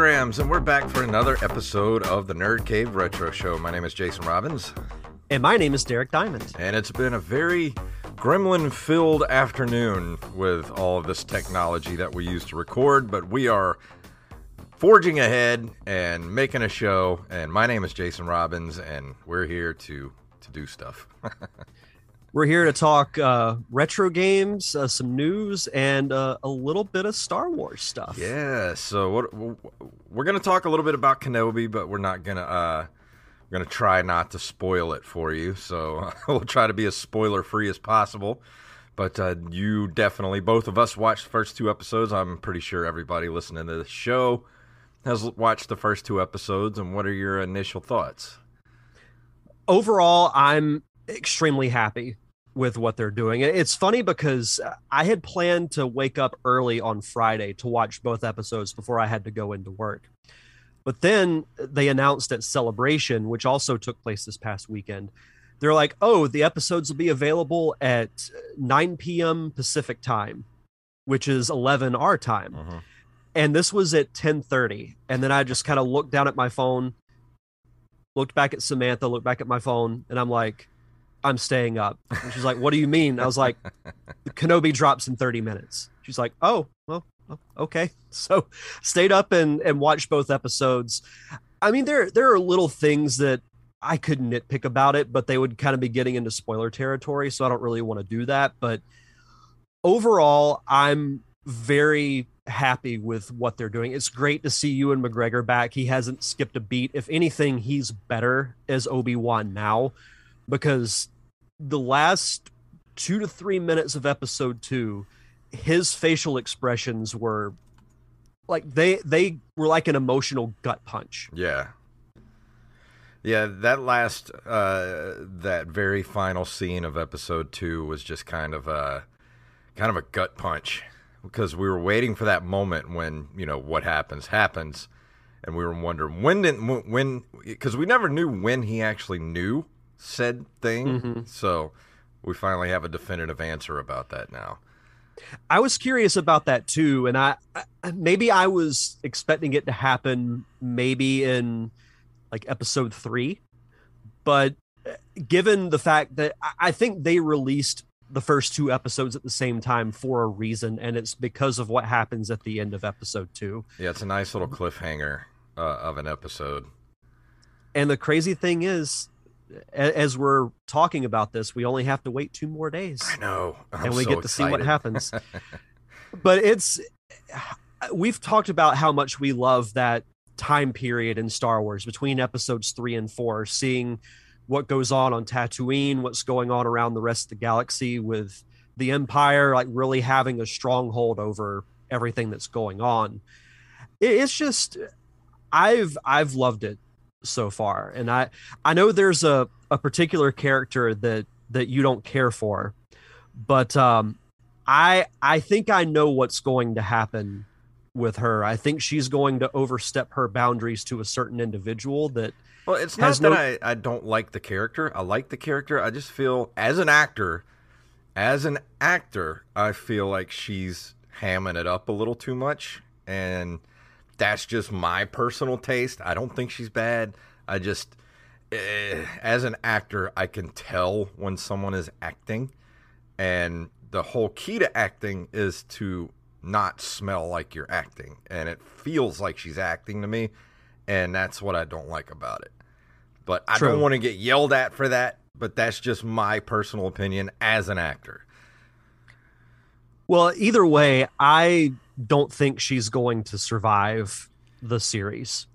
Programs, and we're back for another episode of the Nerd Cave Retro Show. My name is Jason Robbins, And my name is Derek Diamond. and it's been a very gremlin filled afternoon with all of this technology that we use to record, but we are forging ahead and making a show. And my name is Jason Robbins, and we're here to to do stuff. We're here to talk uh, retro games, uh, some news, and uh, a little bit of Star Wars stuff. Yeah, so what we're gonna talk a little bit about Kenobi, but we're not gonna uh, we're gonna try not to spoil it for you. So we'll try to be as spoiler free as possible. But uh, you definitely, both of us watched the first two episodes. I'm pretty sure everybody listening to the show has watched the first two episodes. And what are your initial thoughts? Overall, I'm extremely happy with what they're doing. It's funny because I had planned to wake up early on Friday to watch both episodes before I had to go into work. But then they announced at Celebration, which also took place this past weekend, they're like, oh, the episodes will be available at 9 p.m. Pacific time, which is 11 our time. Mm-hmm. And this was at 10:30. And then I just kind of looked down at my phone, looked back at Samantha, looked back at my phone, and I'm like, I'm staying up. And she's like, What do you mean? I was like, Kenobi drops in 30 minutes. She's like, Oh, well, oh, okay. So stayed up and, and watched both episodes. I mean, there there are little things that I could nitpick about it, but they would kind of be getting into spoiler territory. So I don't really want to do that. But overall, I'm very happy with what they're doing. It's great to see Ewan McGregor back. He hasn't skipped a beat. If anything, he's better as Obi-Wan now because the last two to three minutes of episode two, his facial expressions were like they they were like an emotional gut punch. Yeah. Yeah, that last uh that very final scene of episode 2 was just kind of a kind of a gut punch because we were waiting for that moment when, you know, what happens happens and we were wondering when did when because we never knew when he actually knew said thing. Mm-hmm. So we finally have a definitive answer about that now. I was curious about that too, and I, I maybe I was expecting it to happen maybe in like episode three, but uh, given the fact that I- I think they released the first two episodes at the same time for a reason, and it's because of what happens at the end of episode two. Yeah, it's a nice little cliffhanger uh, of an episode. and the crazy thing is, as we're talking about this, we only have to wait two more days. I know, I'm and we so get to see what happens. but it's we've talked about how much we love that time period in Star Wars between episodes three and four, seeing what goes on on Tatooine, what's going on around the rest of the galaxy with the Empire, like really having a stronghold over everything that's going on. It's just, I've I've loved it so far, and I I know there's a a particular character that that you don't care for, but um, I I think I know what's going to happen with her. I think she's going to overstep her boundaries to a certain individual that Well, it's not that no- I, I don't like the character. I like the character. I just feel as an actor, as an actor, I feel like she's hamming it up a little too much, and that's just my personal taste. I don't think she's bad. I just, eh, as an actor, I can tell when someone is acting, and the whole key to acting is to not smell like you're acting, and it feels like she's acting to me, and that's what I don't like about it. But I don't want to get yelled at for that. But that's just my personal opinion as an actor. Well, either way, I don't think she's going to survive the series.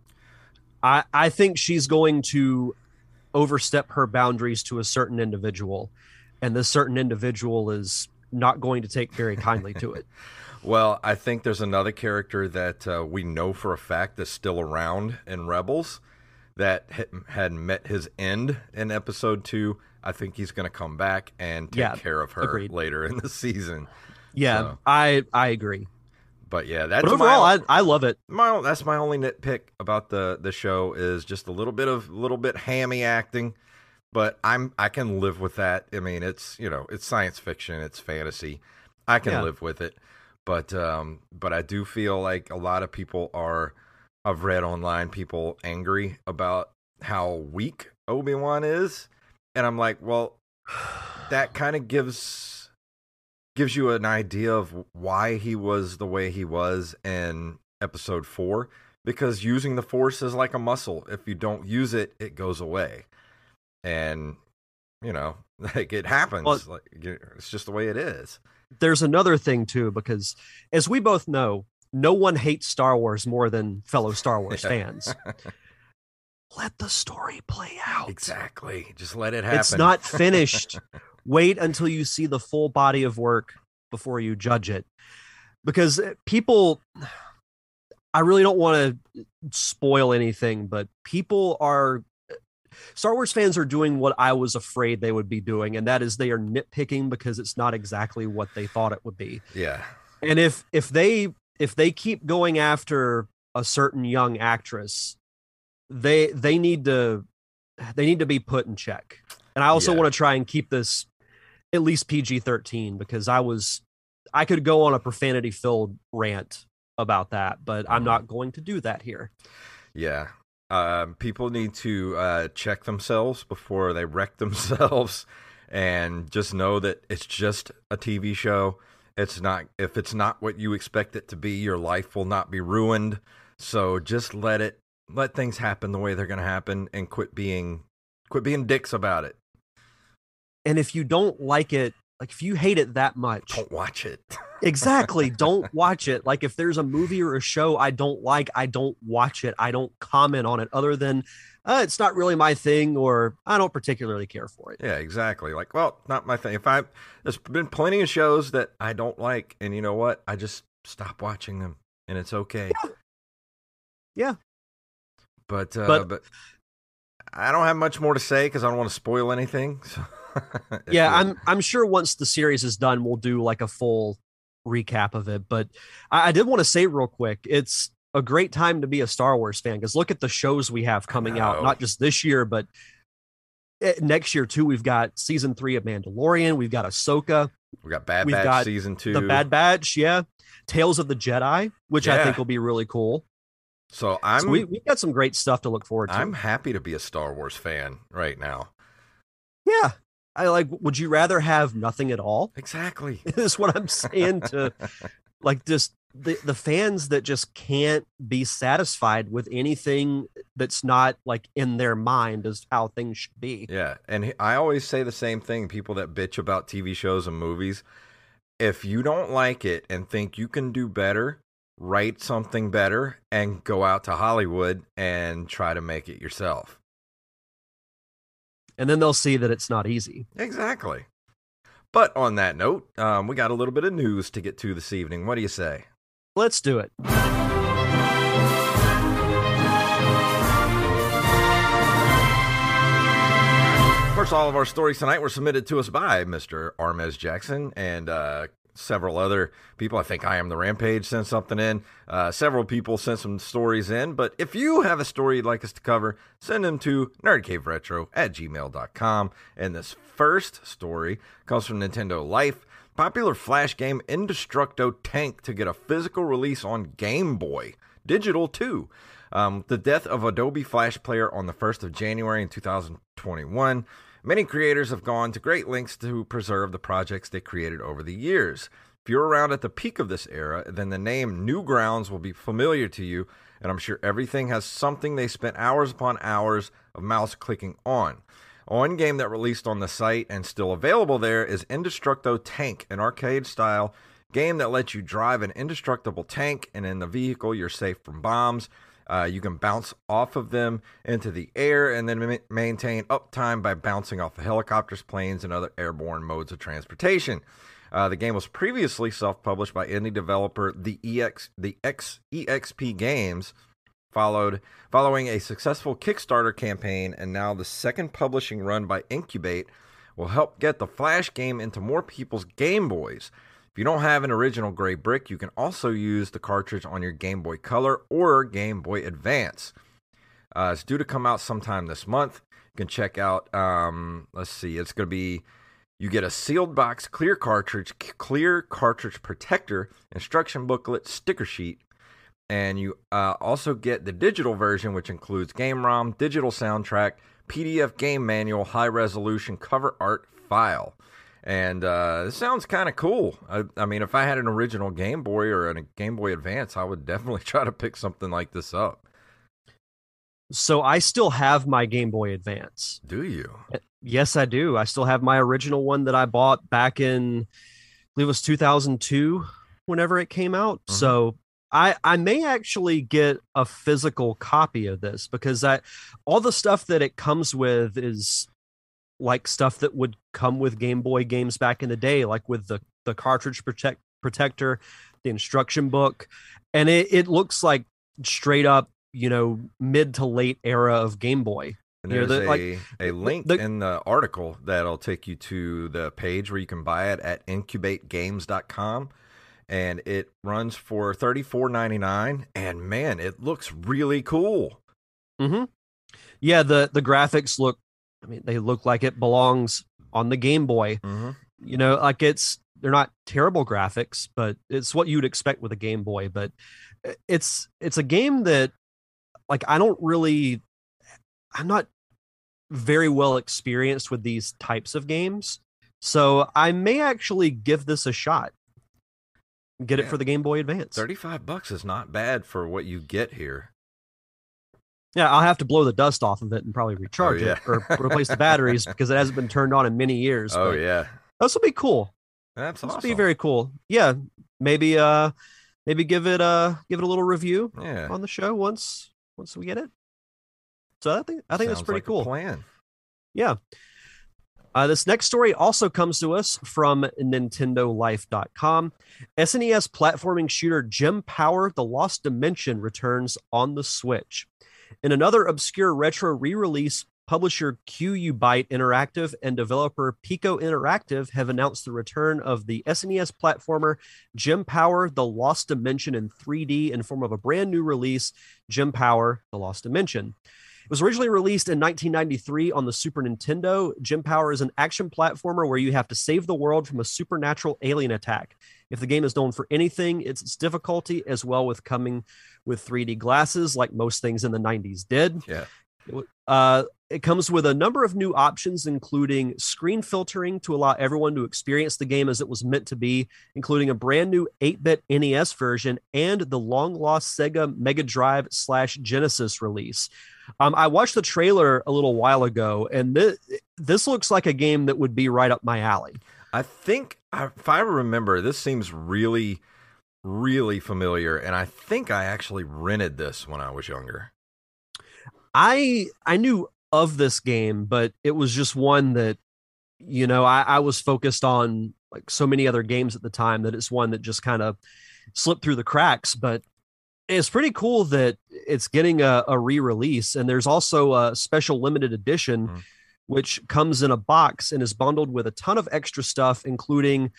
I I think she's going to overstep her boundaries to a certain individual, and this certain individual is not going to take very kindly to it. Well, I think there's another character that uh, we know for a fact is still around in Rebels that had- had met his end in episode two. I think he's going to come back and take Yeah, care of her agreed. later in the season. Yeah, So- I I agree. But yeah, that's But overall, my, I I love it. my that's my only nitpick about the the show is just a little bit of a little bit hammy acting. But I'm I can live with that. I mean, it's you know it's science fiction, it's fantasy. I can Yeah. live with it. But um, but I do feel like a lot of people are. I've read online people angry about how weak Obi Wan is, and I'm like, well, that kind of gives gives you an idea of why he was the way he was in episode 4 because using the force is like a muscle. If you don't use it it goes away. And you know like it happens. Well- like it's just the way it is. There's another thing too, because as we both know, no one hates Star Wars more than fellow Star Wars fans. Let the story play out. exactly. Just let it happen. It's not finished. Wait until you see the full body of work before you judge it. Because uh, people, I really don't want to spoil anything, but people are, Star Wars fans are doing what I was afraid they would be doing, and that is they are nitpicking because it's not exactly what they thought it would be. yeah And if if they if they keep going after a certain young actress, they they need to they need to be put in check. And I also Yeah. want to try and keep this at least PG thirteen because I was I could go on a profanity filled rant about that, but I'm not going to do that here. Yeah. Um, people need to uh, check themselves before they wreck themselves and just know that it's just a TV show. It's not, if it's not what you expect it to be, your life will not be ruined. So just let it, let things happen the way they're going to happen and quit being, quit being dicks about it. And if you don't like it, like if you hate it that much, Don't watch it. exactly don't watch it like if there's a movie or a show i don't like i don't watch it i don't comment on it other than uh, it's not really my thing or i don't particularly care for it Yeah, exactly. Like, well, not my thing. If I, there's been plenty of shows that I don't like, and you know what? I just stop watching them, and it's okay. Yeah. But, uh, But- but, I don't have much more to say because I don't want to spoil anything. So yeah i'm i'm sure once the series is done we'll do like a full recap of it but i, I did want to say real quick it's a great time to be a star wars fan because look at the shows we have coming out not just this year but eh, next year too we've got season three of mandalorian we've got ahsoka we got Bad we've Batch got season two. the bad batch yeah tales of the jedi which i think will be really cool So I'm, so we, we've got some great stuff to look forward to. I'm happy to be a Star Wars fan right now. yeah. I like would you rather have nothing at all? Exactly. Is what I'm saying to like just the the fans that just can't be satisfied with anything that's not like in their mind as how things should be. Yeah, and I always say the same thing. People that bitch about TV shows and movies, if you don't like it and think you can do better, write something better and go out to Hollywood and try to make it yourself. And then they'll see that it's not easy. Exactly. But on that note, um, we got a little bit of news to get to this evening. What do you say? Let's do it. Of course, all of our stories tonight were submitted to us by Mr. Armez Jackson and uh, several other people. I think I am the Rampage sent something in. Uh, several people sent some stories in. But if you have a story you'd like us to cover, send them to nerdcaveretro at gmail.com. And this first story comes from Nintendo Life. Popular flash game Indestructo Tank to get a physical release on Game Boy. Digital too. Um, the death of Adobe Flash Player on the 1st of January in 2021. Many creators have gone to great lengths to preserve the projects they created over the years. If you're around at the peak of this era, then the name Newgrounds will be familiar to you, and I'm sure everything has something they spent hours upon hours of mouse clicking on. One game that released on the site and still available there is Indestructo Tank, an arcade style game that lets you drive an indestructible tank, and in the vehicle, you're safe from bombs. Uh, you can bounce off of them into the air and then ma- maintain uptime by bouncing off of helicopters, planes, and other airborne modes of transportation. Uh, the game was previously self-published by indie developer the EX the X EXP Games, followed following a successful Kickstarter campaign, and now the second publishing run by Incube8 will help get the Flash game into more people's Game Boys. If you don't have an original gray brick, you can also use the cartridge on your Game Boy Color or Game Boy Advance. Uh, it's due to come out sometime this month. You can check out, um, let's see, it's going to be you get a sealed box, clear cartridge, clear cartridge protector, instruction booklet, sticker sheet, and you uh, also get the digital version, which includes game ROM, digital soundtrack, PDF game manual, high resolution cover art file and uh, it sounds kind of cool. I, I, mean, if I had an original Game Boy or a Game Boy Advance, I would definitely try to pick something like this up. So I still have my Game Boy Advance. Do you? Yes, I do. I still have my original one that I bought back in, I believe it was 2002, whenever it came out. Mm-hmm. So I I may actually get a physical copy of this because I all the stuff that it comes with is like stuff that would come with Game Boy games back in the day, like with the the cartridge protect protector, the instruction book, and it, it looks like straight up, you know, mid to late era of Game Boy. And there's the, a, like, a link the, in the article that'll take you to the page where you can buy it at incube8games.com. And it runs for thirty four ninety nine, and man, it looks really cool. Mm-hmm. Yeah, the the graphics look I mean, they look like it belongs on the Game Boy. Mm-hmm. You know, like it's they're not terrible graphics, but it's what you'd expect with a Game Boy. But uh, it's it's a game that like I don't really I'm not very well experienced with these types of games. So I may actually give this a shot. Get yeah. it for the Game Boy Advance. 35 bucks is not bad for what you get here. Yeah, I'll have to blow the dust off of it and probably recharge oh, yeah. it or replace the batteries because it hasn't been turned on in many years. Oh yeah, this will be cool. That's this awesome. will be very cool. Yeah, maybe uh, maybe give it uh, give it a little review. Yeah. on the show once once we get it. So I think I think Sounds that's pretty like cool. plan. Yeah. Uh, this next story also comes to us from NintendoLife.com. SNES platforming shooter Jim Power: The Lost Dimension returns on the Switch. In another obscure retro re release, publisher QUByte Interactive and developer Piko Interactive have announced the return of the SNES platformer Jim Power The Lost Dimension in 3D in form of a brand new release, Jim Power The Lost Dimension. It was originally released in 1993 on the Super Nintendo. Jim Power is an action platformer where you have to save the world from a supernatural alien attack. If the game is known for anything, it's its difficulty, as well with coming with 3D glasses, like most things in the 90s did. Yeah. Uh, it comes with a number of new options, including screen filtering to allow everyone to experience the game as it was meant to be, including a brand new 8 bit NES version and the long lost Sega Mega Drive slash Genesis release. Um, I watched the trailer a little while ago, and this, this looks like a game that would be right up my alley. I think, if I remember, this seems really, really familiar. And I think I actually rented this when I was younger. I I knew of this game, but it was just one that, you know, I, I was focused on like so many other games at the time that it's one that just kind of slipped through the cracks. But it's pretty cool that it's getting a, a re-release, and there's also a special limited edition. Mm which comes in a box and is bundled with a ton of extra stuff, including,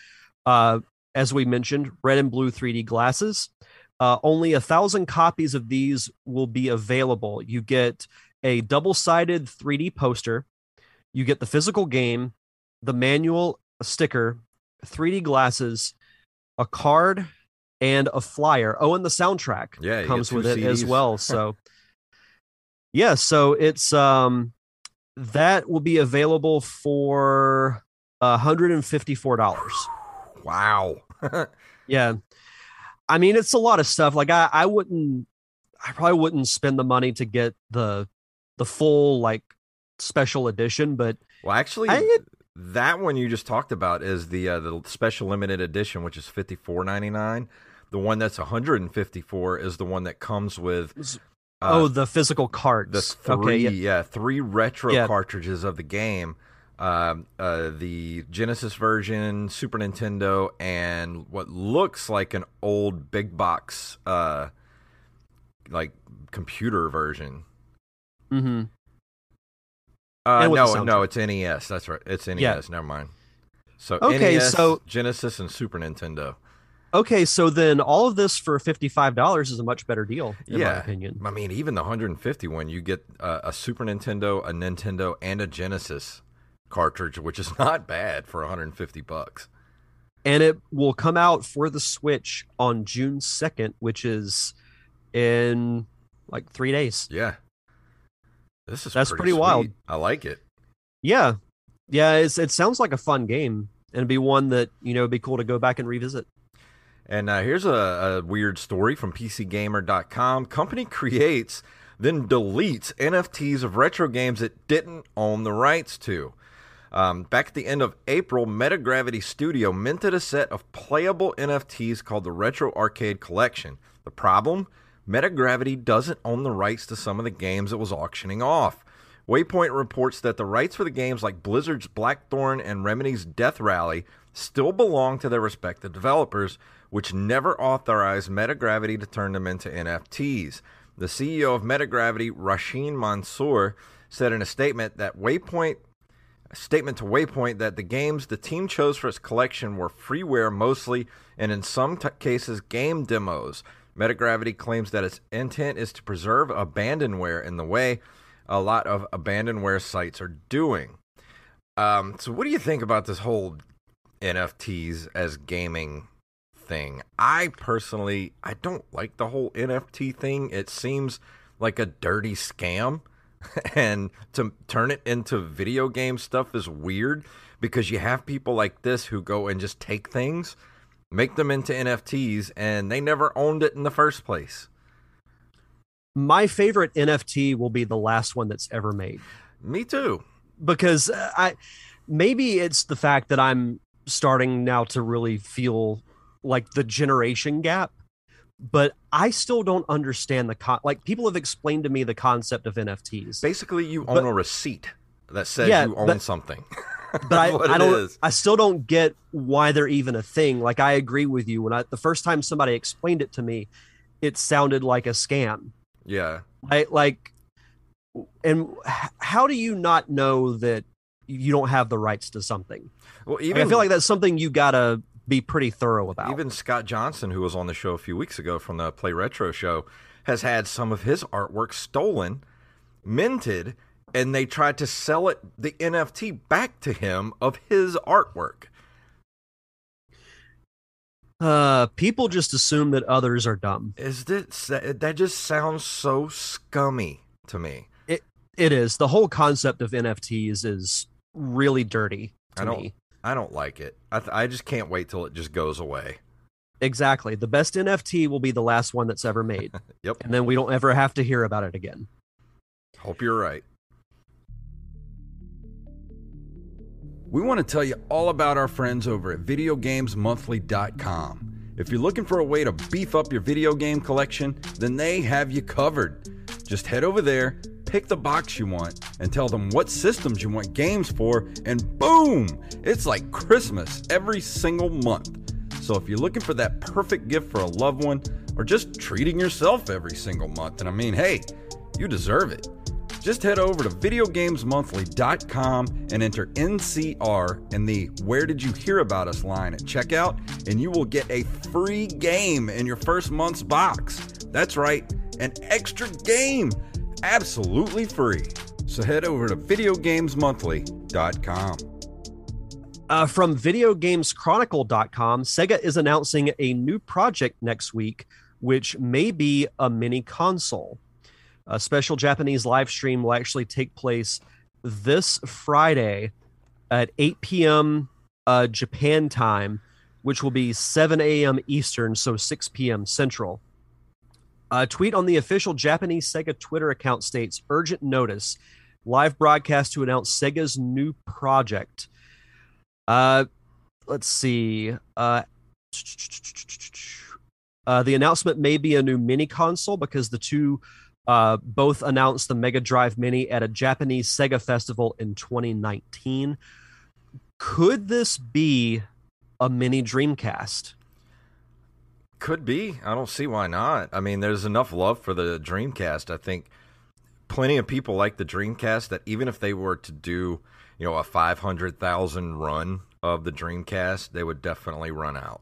uh, as we mentioned, red and blue 3D glasses. Uh, only a thousand copies of these will be available. You get a double sided 3D poster, you get the physical game, the manual, a sticker, 3D glasses, a card, and a flyer. Oh, and the soundtrack yeah, comes with CDs. it as well. So, yeah, so it's um that will be available for $154. Wow. yeah. I mean, it's a lot of stuff. Like I, I wouldn't, I probably wouldn't spend the money to get the, the full like special edition, but well, actually, I, that one you just talked about is the uh, the special limited edition, which is fifty four ninety nine. The one that's one hundred and fifty four is the one that comes with uh, oh, the physical cards. The three, okay, yeah. yeah. three retro yeah. cartridges of the game. Um, uh, the Genesis version, Super Nintendo, and what looks like an old big box, uh, like computer version. Mm-hmm. Uh, no, no, it's NES. That's right. It's NES. Yeah. Never mind. So okay, NES, so Genesis and Super Nintendo. Okay, so then all of this for fifty five dollars is a much better deal, in yeah. my opinion. I mean, even the hundred and fifty one, you get uh, a Super Nintendo, a Nintendo, and a Genesis cartridge, which is not bad for one hundred and fifty bucks. And it will come out for the Switch on June second, which is in like three days. Yeah, this is that's pretty, pretty wild. I like it. Yeah, yeah, it sounds like a fun game, and it'd be one that you know would be cool to go back and revisit. And uh, here's a, a, weird story from PCGamer.com. Company creates, then deletes NFTs of retro games it didn't own the rights to. Um, back at the end of April, Metagravity Studio minted a set of playable NFTs called the Retro Arcade Collection. The problem? Metagravity doesn't own the rights to some of the games it was auctioning off. Waypoint reports that the rights for the games like Blizzard's Blackthorne and Remedy's Death Rally still belong to their respective developers, which never authorized Metagravity to turn them into NFTs. The CEO of Metagravity, Rasheen Mansour, said in a statement that Waypoint statement to Waypoint that the games the team chose for its collection were freeware mostly and in some t- cases game demos. Metagravity claims that its intent is to preserve abandonware in the way a lot of abandonware sites are doing. Um, so, what do you think about this whole NFTs as gaming thing. I personally I don't like the whole NFT thing. It seems like a dirty scam and to turn it into video game stuff is weird because you have people like this who go and just take things, make them into NFTs and they never owned it in the first place. My favorite NFT will be the last one that's ever made. Me too. Because uh, I maybe it's the fact that I'm starting now to really feel like the generation gap but I still don't understand the con. Like people have explained to me the concept of NFTs. Basically, you own but, a receipt that says yeah, you own but, something. but I, I don't. Is. I still don't get why they're even a thing. Like I agree with you. When I the first time somebody explained it to me, it sounded like a scam. Yeah. I like. And how do you not know that you don't have the rights to something? Well, even like, I feel like that's something you gotta be pretty thorough about. Even Scott Johnson, who was on the show a few weeks ago from the Play Retro show, has had some of his artwork stolen, minted, and they tried to sell it the NFT back to him of his artwork. Uh, people just assume that others are dumb. Is this that just sounds so scummy to me? It It is. The whole concept of NFTs is really dirty to I don't. me. I don't like it. I th- I just can't wait till it just goes away. Exactly. The best NFT will be the last one that's ever made. Yep. And then we don't ever have to hear about it again. Hope you're right. We want to tell you all about our friends over at VideoGamesMonthly.com. If you're looking for a way to beef up your video game collection, then they have you covered. Just head over there, pick the box you want, and tell them what systems you want games for, and boom! It's like Christmas every single month. So if you're looking for that perfect gift for a loved one, or just treating yourself every single month, and I mean, hey, you deserve it. Just head over to videogamesmonthly.com and enter NCR in the Where Did You Hear About Us line at checkout, and you will get a free game in your first month's box. That's right, an extra game, absolutely free. So head over to videogamesmonthly.com. Uh, from VideoGamesChronicle.com, Sega is announcing a new project next week, which may be a mini console. A special Japanese live stream will actually take place this Friday at 8 p.m. Uh, Japan time, which will be 7 a.m. Eastern, so 6 p.m. Central. A tweet on the official Japanese Sega Twitter account states urgent notice live broadcast to announce Sega's new project. Uh, let's see. Uh, uh, the announcement may be a new mini console because the two uh, both announced the Mega Drive Mini at a Japanese Sega festival in 2019. Could this be a mini Dreamcast? Could be. I don't see why not. I mean, there's enough love for the Dreamcast. I think plenty of people like the Dreamcast that even if they were to do, you know, a 500,000 run of the Dreamcast, they would definitely run out.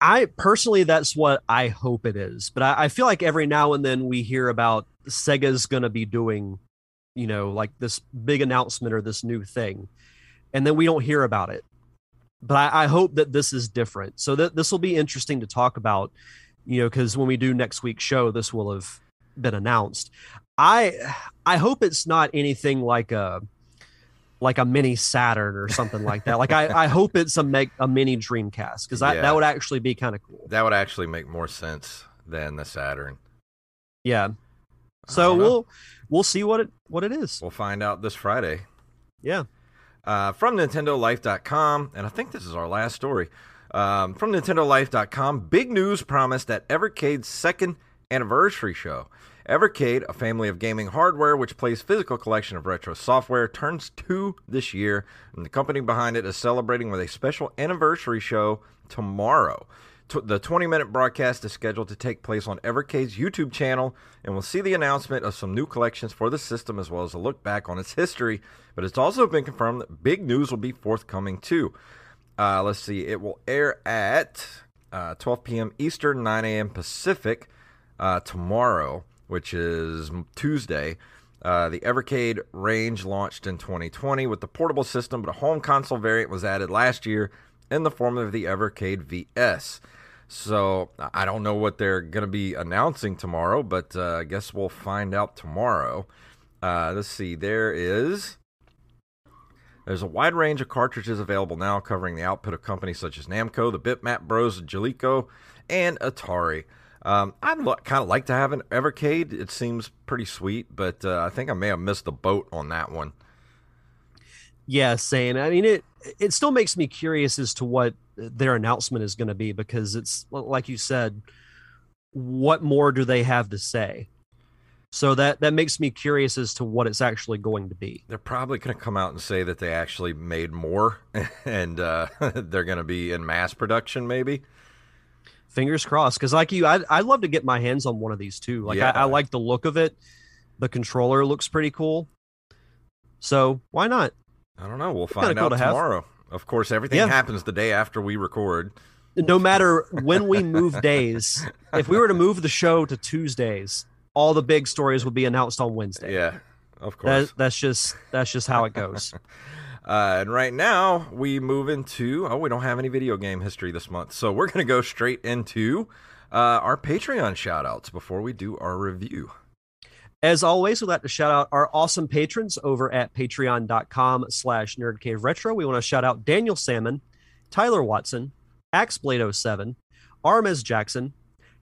I personally, that's what I hope it is. But I, I feel like every now and then we hear about Sega's going to be doing, you know, like this big announcement or this new thing, and then we don't hear about it. But I, I hope that this is different. So that this will be interesting to talk about, you know, because when we do next week's show, this will have been announced. I I hope it's not anything like a like a mini Saturn or something like that. Like I, I hope it's a meg, a mini Dreamcast because that, Yeah. that would actually be kind of cool. That would actually make more sense than the Saturn. Yeah. So we'll we'll see what it what it is. We'll find out this Friday. Yeah. Uh, from NintendoLife.com, and I think this is our last story. Um, from NintendoLife.com, big news promised at Evercade's second anniversary show. Evercade, a family of gaming hardware which plays physical collection of retro software, turns two this year, and the company behind it is celebrating with a special anniversary show tomorrow. The 20 minute broadcast is scheduled to take place on Evercade's YouTube channel, and we'll see the announcement of some new collections for the system as well as a look back on its history. But it's also been confirmed that big news will be forthcoming too. Uh, let's see, it will air at uh, 12 p.m. Eastern, 9 a.m. Pacific uh, tomorrow, which is Tuesday. Uh, the Evercade range launched in 2020 with the portable system, but a home console variant was added last year in the form of the Evercade VS. So I don't know what they're going to be announcing tomorrow, but uh, I guess we'll find out tomorrow. Uh, let's see, there is. There's a wide range of cartridges available now, covering the output of companies such as Namco, the Bitmap Bros, Jaleco, and Atari. Um, I'd lo- kind of like to have an Evercade. It seems pretty sweet, but uh, I think I may have missed the boat on that one. Yeah, same. I mean it it still makes me curious as to what their announcement is going to be because it's like you said what more do they have to say? So that that makes me curious as to what it's actually going to be. They're probably going to come out and say that they actually made more, and uh, they're going to be in mass production, maybe. Fingers crossed cuz like you I I'd love to get my hands on one of these too. Like Yeah. I, I like the look of it. The controller looks pretty cool. So, why not? I don't know. We'll find cool out to have. Of course, everything Yeah. happens the day after we record. no matter when we move days, if we were to move the show to Tuesdays, all the big stories would be announced on Wednesday. Yeah, of course. That, that's just that's just how it goes. Uh, and right now, we move into. Oh, we don't have any video game history this month. So we're going to go straight into uh, our Patreon shout outs before we do our review. As always, we'd like to shout out our awesome patrons over at patreon.com slash nerdcaveretro. We want to shout out Daniel Salmon, Tyler Watson, Axeblade07, Armez Jackson,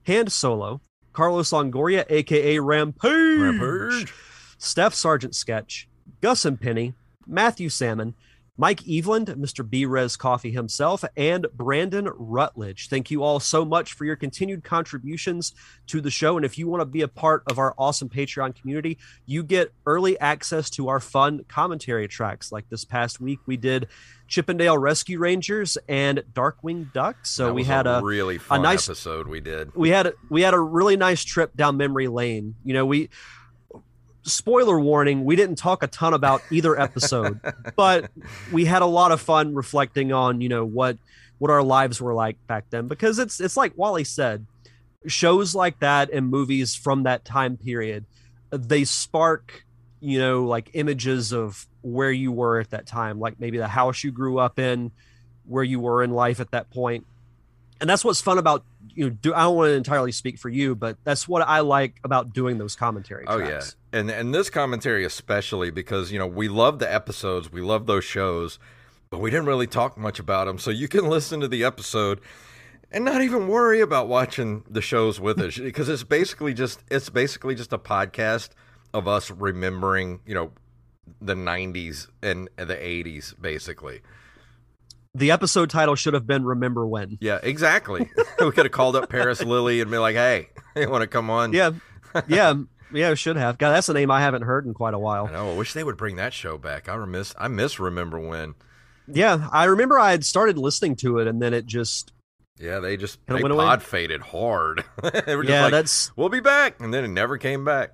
Hand Solo, Carlos Longoria, aka Rampage, Rampage. Steph Sargent Sketch, Gus and Penny, Matthew Salmon, Mike Eveland, Mr. B Res Coffee himself, and Brandon Rutledge. Thank you all so much for your continued contributions to the show. And if you want to be a part of our awesome Patreon community, you get early access to our fun commentary tracks. Like this past week, we did Chip 'n Dale Rescue Rangers and Darkwing Duck. So we had a, really fun nice- episode we did. we had a, we had a really nice trip down memory lane. You know, we spoiler warning, we didn't talk a ton about either episode, but we had a lot of fun reflecting on, you know, what what our lives were like back then. Because it's it's like Wally said, shows like that and movies from that time period, they spark, you know, like images of where you were at that time, like maybe the house you grew up in, where you were in life at that point. And that's what's fun about you know do i don't want to entirely speak for you but that's what i like about doing those commentary Oh tracks. yeah, and and this commentary especially because you know we love the episodes, we love those shows, but we didn't really talk much about them. So you can listen to the episode and not even worry about watching the shows with us because it's basically just it's basically just a podcast of us remembering you know the 90s and the 80s basically. The episode title should have been remember when Yeah, exactly. we could have called up Paris Lilly and be like, "Hey, you want to come on?" yeah yeah yeah should have god that's a name i haven't heard in quite a while know. I wish they would bring that show back. I miss I miss Remember When. yeah i remember i had started listening to it and then it just Yeah, they just they went away? faded hard. they were just yeah like, that's we'll be back, and then it never came back.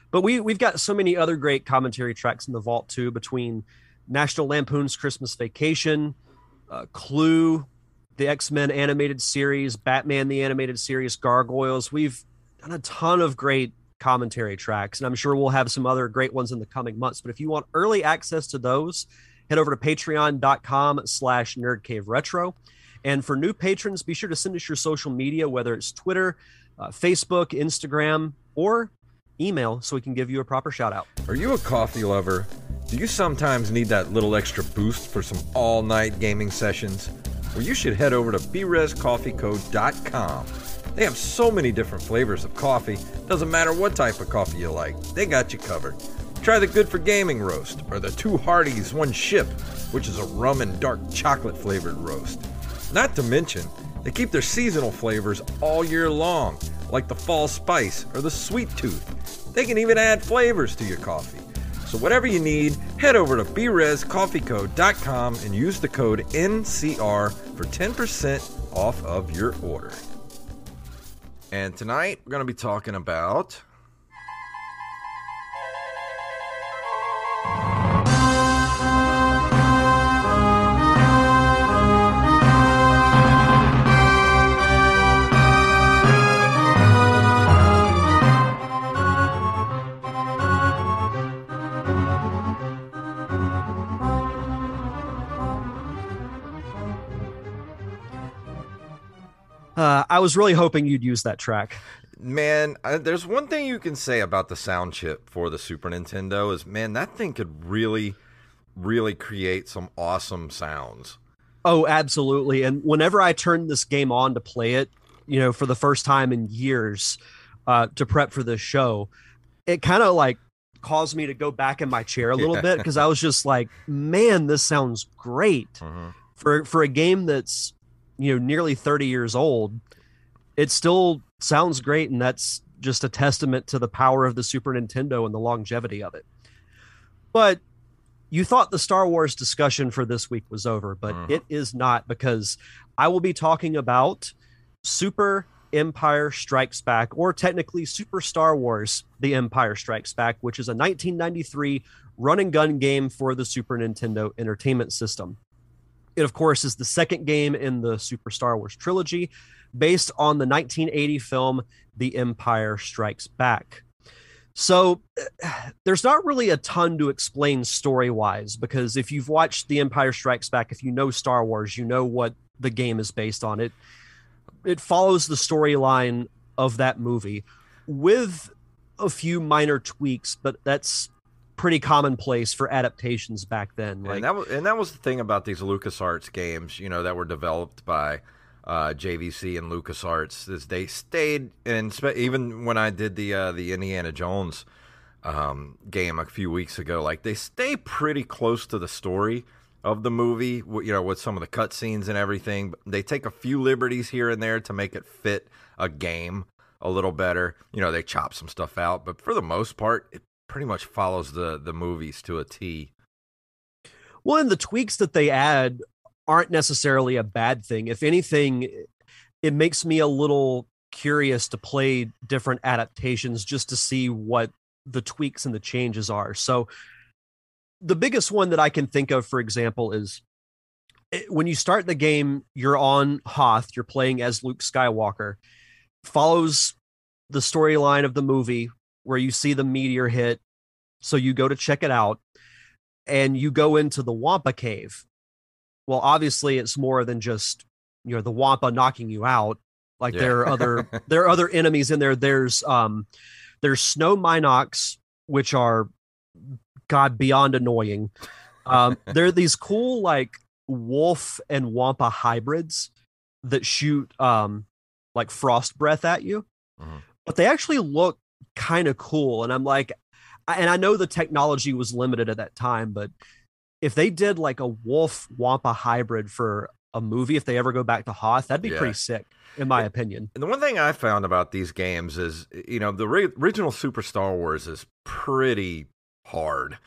but we we've got so many other great commentary tracks in the vault too between national lampoon's christmas vacation uh, clue the x-men animated series batman the animated series gargoyles. We've done a ton of great commentary tracks and i'm sure we'll have some other great ones in the coming months. But if you want early access to those head over to patreon.com slash nerdcave retro and for new patrons be sure to send us your social media whether it's twitter uh, Facebook, Instagram, or email so we can give you a proper shout out. Are you a coffee lover? Do you sometimes need that little extra boost for some all-night gaming sessions? Well, you should head over to brescoffeeco.com. They have so many different flavors of coffee. Doesn't matter what type of coffee you like, they got you covered. Try the Good for Gaming roast or the Two Hardies One Ship, which is a rum and dark chocolate flavored roast. Not to mention, they keep their seasonal flavors all year long, like the fall spice or the sweet tooth. They can even add flavors to your coffee. So whatever you need, head over to brescoffeeco.com and use the code NCR for 10% off of your order. And tonight we're going to be talking about was really hoping you'd use that track. Man, I, there's one thing you can say about the sound chip for the Super Nintendo is, man, that thing could really, really create some awesome sounds. Oh, absolutely. And whenever I turned this game on to play it, you know, for the first time in years uh, to prep for this show, it kind of like caused me to go back in my chair a little Yeah. bit because I was just like, man, this sounds great. for for a game that's you know nearly 30 years old, it still sounds great, and that's just a testament to the power of the Super Nintendo and the longevity of it. But you thought the Star Wars discussion for this week was over, but Mhm. it is not because I will be talking about Super Empire Strikes Back, or technically Super Star Wars The Empire Strikes Back, which is a 1993 run and gun game for the Super Nintendo Entertainment System. It, of course, is the second game in the Super Star Wars trilogy, based on the 1980 film The Empire Strikes Back. So there's not really a ton to explain story wise because if you've watched The Empire Strikes Back, if you know Star Wars, you know what the game is based on. It it follows the storyline of that movie with a few minor tweaks, but that's pretty commonplace for adaptations back then. Like and that was and that was the thing about these LucasArts games, you know, that were developed by uh, JVC and LucasArts is they stayed and spe- even when I did the uh, the Indiana Jones um, game a few weeks ago, like they stay pretty close to the story of the movie, you know, with some of the cutscenes and everything. They take a few liberties here and there to make it fit a game a little better. You know, they chop some stuff out, but for the most part, it pretty much follows the the movies to a T. Well, and the tweaks that they add aren't necessarily a bad thing. If anything, it makes me a little curious to play different adaptations just to see what the tweaks and the changes are. So, the biggest one that I can think of, for example, is eh, when you start the game, you're on Hoth, you're playing as Luke Skywalker, follows the storyline of the movie where you see the meteor hit. So you go to check it out and you go into the Wampa cave. Well, obviously it's more than just, you know, the Wampa knocking you out. Like there are other there are other enemies in there. There's um there's snow mynocks, which are god beyond annoying. Um there are these cool like wolf and Wampa hybrids that shoot um like frost breath at you. Mhm. But they actually look kind of cool and I'm like and I know the technology was limited at that time, but if they did like a wolf Wampa hybrid for a movie, if they ever go back to Hoth, that'd be Yeah. pretty sick, in my opinion. And the one thing I found about these games is, you know, the ri- original Super Star Wars is pretty hard,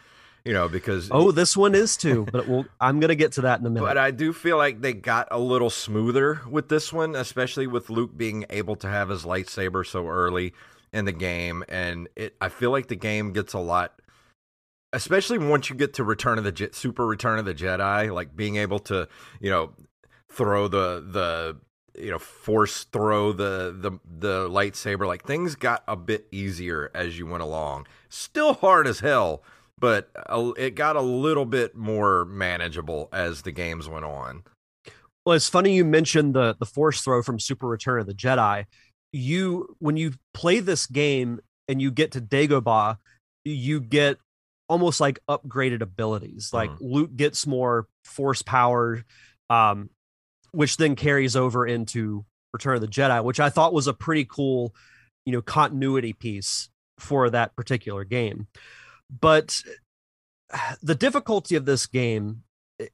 you know, because Oh, this one is too, but we'll, I'm gonna get to that in a minute. But I do feel like they got a little smoother with this one, especially with Luke being able to have his lightsaber so early in the game, and it. I feel like the game gets a lot, especially once you get to Return of the Je- Super Return of the Jedi, like being able to, you know, throw the the you know force throw the the the lightsaber like things got a bit easier as you went along still hard as hell but it got a little bit more manageable as the games went on Well, it's funny you mentioned the the force throw from Super Return of the Jedi. You when you play this game and you get to Dagobah, you get almost like upgraded abilities. Like Luke gets more force power, um, which then carries over into Return of the Jedi, which I thought was a pretty cool, you know, continuity piece for that particular game. But the difficulty of this game, it,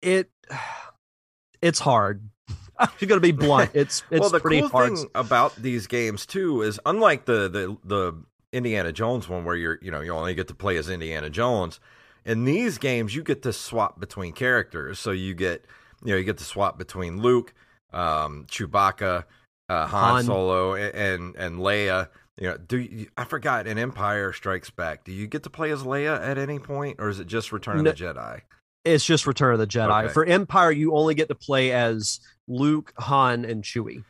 it it's hard. I'm gonna be blunt. It's it's well the pretty cool hard. thing about these games too is unlike the the the indiana jones one where you're you know you only get to play as indiana jones in these games you get to swap between characters so you get you know you get to swap between luke um chewbacca uh, han, Han. solo and and leia you know do you, i forgot in empire strikes back do you get to play as leia at any point or is it just return of the jedi It's just Return of the Jedi. Okay. For Empire, you only get to play as Luke, Han, and Chewie.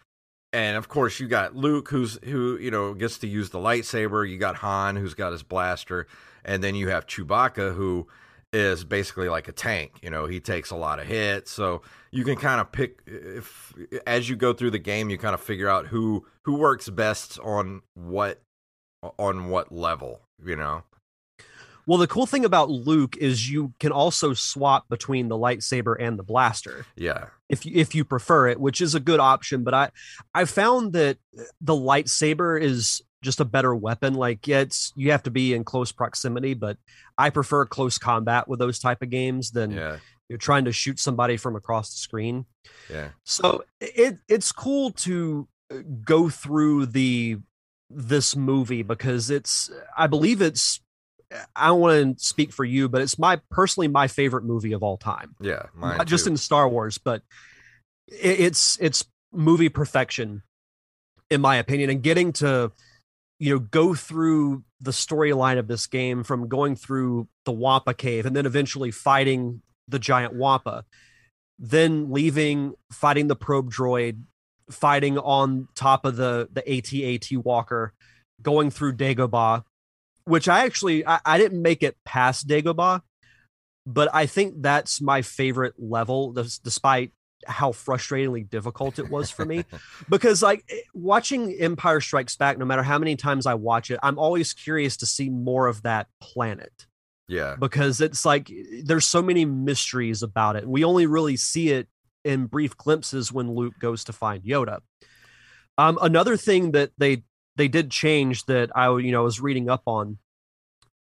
And of course you got Luke who's who you know gets to use the lightsaber. You got Han who's got his blaster. And then you have Chewbacca who is basically like a tank. You know he takes a lot of hits. So you can kind of pick if as you go through the game you kind of figure out who who works best on what on what level you know Well, the cool thing about Luke is you can also swap between the lightsaber and the blaster yeah if you, if you prefer it, which is a good option. But I I found that the lightsaber is just a better weapon. Like yeah, it's you have to be in close proximity, but I prefer close combat with those type of games than yeah you're trying to shoot somebody from across the screen. Yeah. So it it's cool to uh, go through the this movie because it's I believe it's I don't want to speak for you, but it's my personally my favorite movie of all time. Yeah, mine Not just too. in Star Wars, but it, it's it's movie perfection, in my opinion. And getting to you know go through the storyline of this game from going through the Wampa cave and then eventually fighting the giant Wampa, then leaving, fighting the probe droid, fighting on top of the the AT-AT walker, going through Dagobah, which I actually I, I didn't make it past Dagobah, but I think that's my favorite level, despite how frustratingly difficult it was for me. because like eh, watching Empire Strikes Back, no matter how many times I watch it, I'm always curious to see more of that planet Yeah. because it's like there's so many mysteries about it. We only really see it in brief glimpses when Luke goes to find Yoda. Um, another thing that they they did change that I you know was reading up on.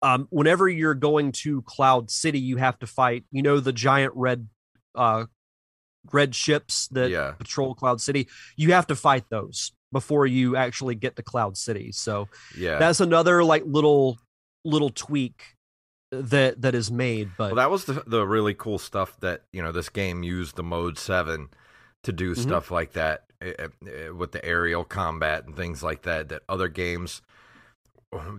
Um, whenever you're going to Cloud City, you have to fight. You know the giant red, uh, red ships that Yeah. patrol Cloud City. You have to fight those before you actually get to Cloud City. So Yeah. that's another like little little tweak that that is made but Well, that was the the really cool stuff that you know this game used the mode seven to do Mhm. stuff like that Eh, eh, eh, with the aerial combat and things like that that other games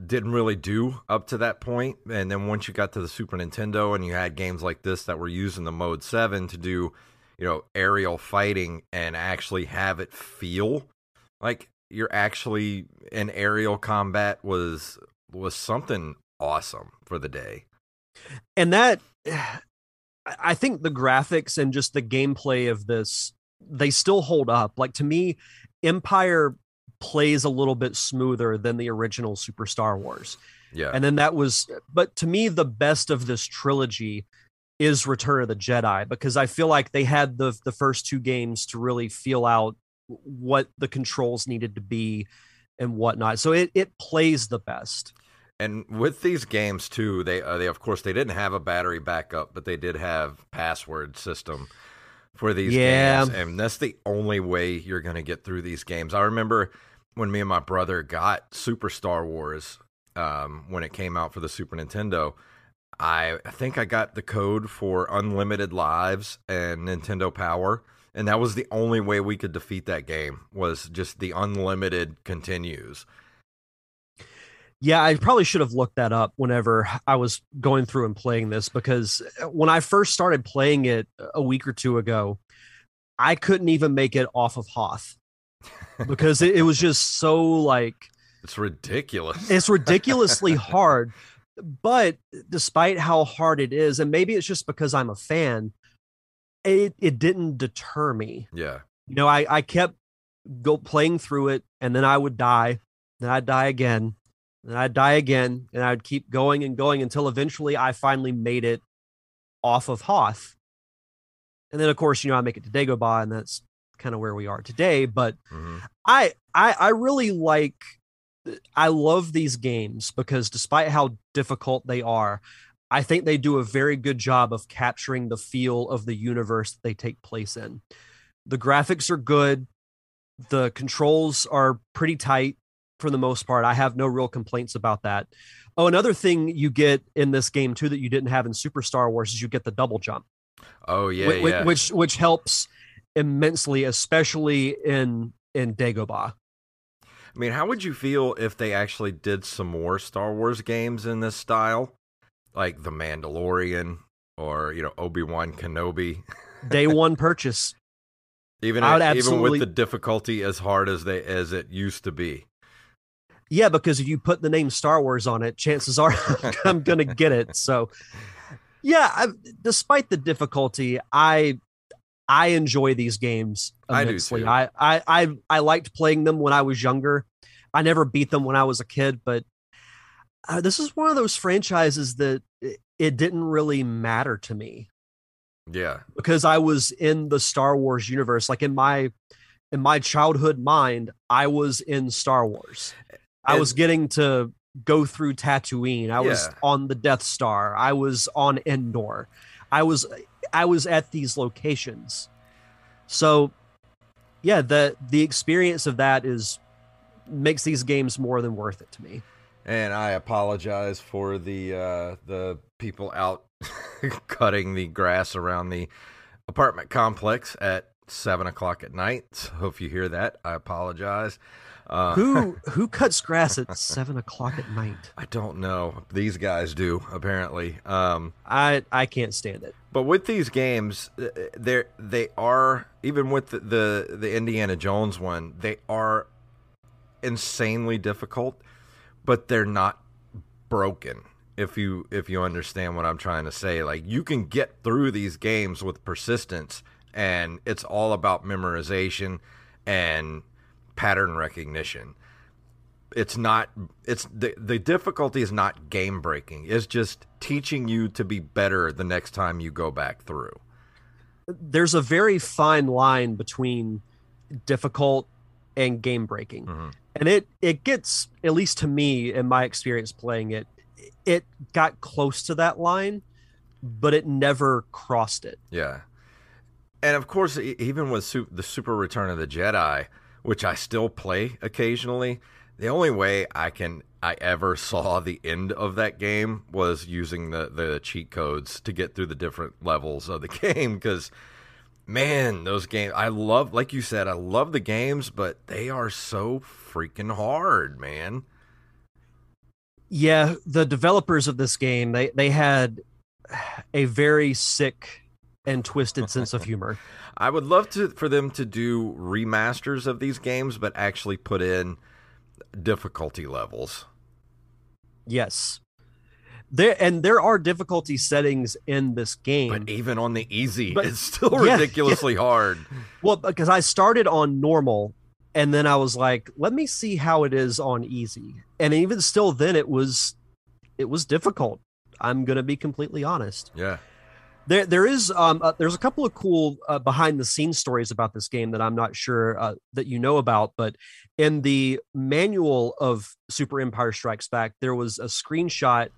didn't really do up to that point. And then once you got to the Super Nintendo and you had games like this that were using the mode seven to do, you know, aerial fighting and actually have it feel like you're actually in aerial combat was was something awesome for the day. and that I think the graphics and just the gameplay of this they still hold up like to me Empire plays a little bit smoother than the original Super Star Wars Yeah. and then that was but to me the best of this trilogy is Return of the Jedi because I feel like they had the the first two games to really feel out what the controls needed to be and whatnot. So it it plays the best. And with these games too, they uh, they of course they didn't have a battery backup, but they did have password system for these Yeah. games, and that's the only way you're going to get through these games. I remember when me and my brother got Super Star Wars um, when it came out for the Super Nintendo. I, I think I got the code for unlimited lives and Nintendo Power, and that was the only way we could defeat that game was just the unlimited continues. Yeah, I probably should have looked that up whenever I was going through and playing this because uh, when I first started playing it uh, a week or two ago, I couldn't even make it off of Hoth because it, it was just so like It's ridiculous. it's ridiculously hard. But despite how hard it is, and maybe it's just because I'm a fan, it it didn't deter me. yeah. You know, I I kept go playing through it, and then I would die, then I'd die again, then I'd die again, and I'd keep going and going until eventually I finally made it off of Hoth. And then, of course, you know, I make it to Dagobah, and that's kind of where we are today. But hmm I I I really like I love these games because despite how difficult they are, I think they do a very good job of capturing the feel of the universe that they take place in. The graphics are good, the controls are pretty tight for the most part. I have no real complaints about that. Oh, another thing you get in this game too that you didn't have in Super Star Wars is you get the double jump Oh yeah, whi- whi- yeah. which which helps immensely, especially in in Dagobah. I mean, how would you feel if they actually did some more Star Wars games in this style, like The Mandalorian or you know Obi Wan Kenobi? Day one purchase. Even I even with the difficulty as hard as they as it used to be. Yeah, because if you put the name Star Wars on it, chances are I'm going to get it. So, yeah, I, despite the difficulty, I I enjoy these games I do immensely. I, I I I liked playing them when I was younger. I never beat them when I was a kid, but uh, this is one of those franchises that it, it didn't really matter to me. Yeah, because I was in the Star Wars universe. Like in my in my childhood mind, I was in Star Wars. I was getting to go through Tatooine. I was Yeah. on the Death Star. I was on Endor. I was I was at these locations. So yeah, the the experience of that is makes these games more than worth it to me. And I apologize for the uh, the people out cutting the grass around the apartment complex at seven o'clock at night. Hope you hear that. I apologize. Uh, who who cuts grass at seven o'clock at night? I don't know. These guys do apparently. Um, I I can't stand it. But with these games, uh, they they are even with the, the the Indiana Jones one, they are insanely difficult, but they're not broken. If you if you understand what I'm trying to say, like you can get through these games with persistence, and it's all about memorization and pattern recognition. It's not it's the the difficulty is not game breaking. It's just teaching you to be better the next time you go back through. There's a very fine line between difficult and game breaking. Mm-hmm. And it it gets at least to me in my experience playing it it got close to that line but it never crossed it. Yeah. And of course even with the Super Return of the Jedi, which I still play occasionally. The only way I can I ever saw the end of that game was using the the cheat codes to get through the different levels of the game because man, those games I love like you said, I love the games, but they are so freaking hard, man. Yeah, the developers of this game, they they had a very sick and twisted sense of humor. I would love to for them to do remasters of these games, but actually put in difficulty levels. Yes. There and there are difficulty settings in this game. But even on the easy, but, it's still yeah, ridiculously yeah. hard. Well, because I started on normal and then I was like, let me see how it is on easy. And even still then it was it was difficult. I'm going to be completely honest. Yeah there there is um uh, there's a couple of cool uh, behind the scenes stories about this game that I'm not sure uh, that you know about but in the manual of Super Empire Strikes Back there was a screenshot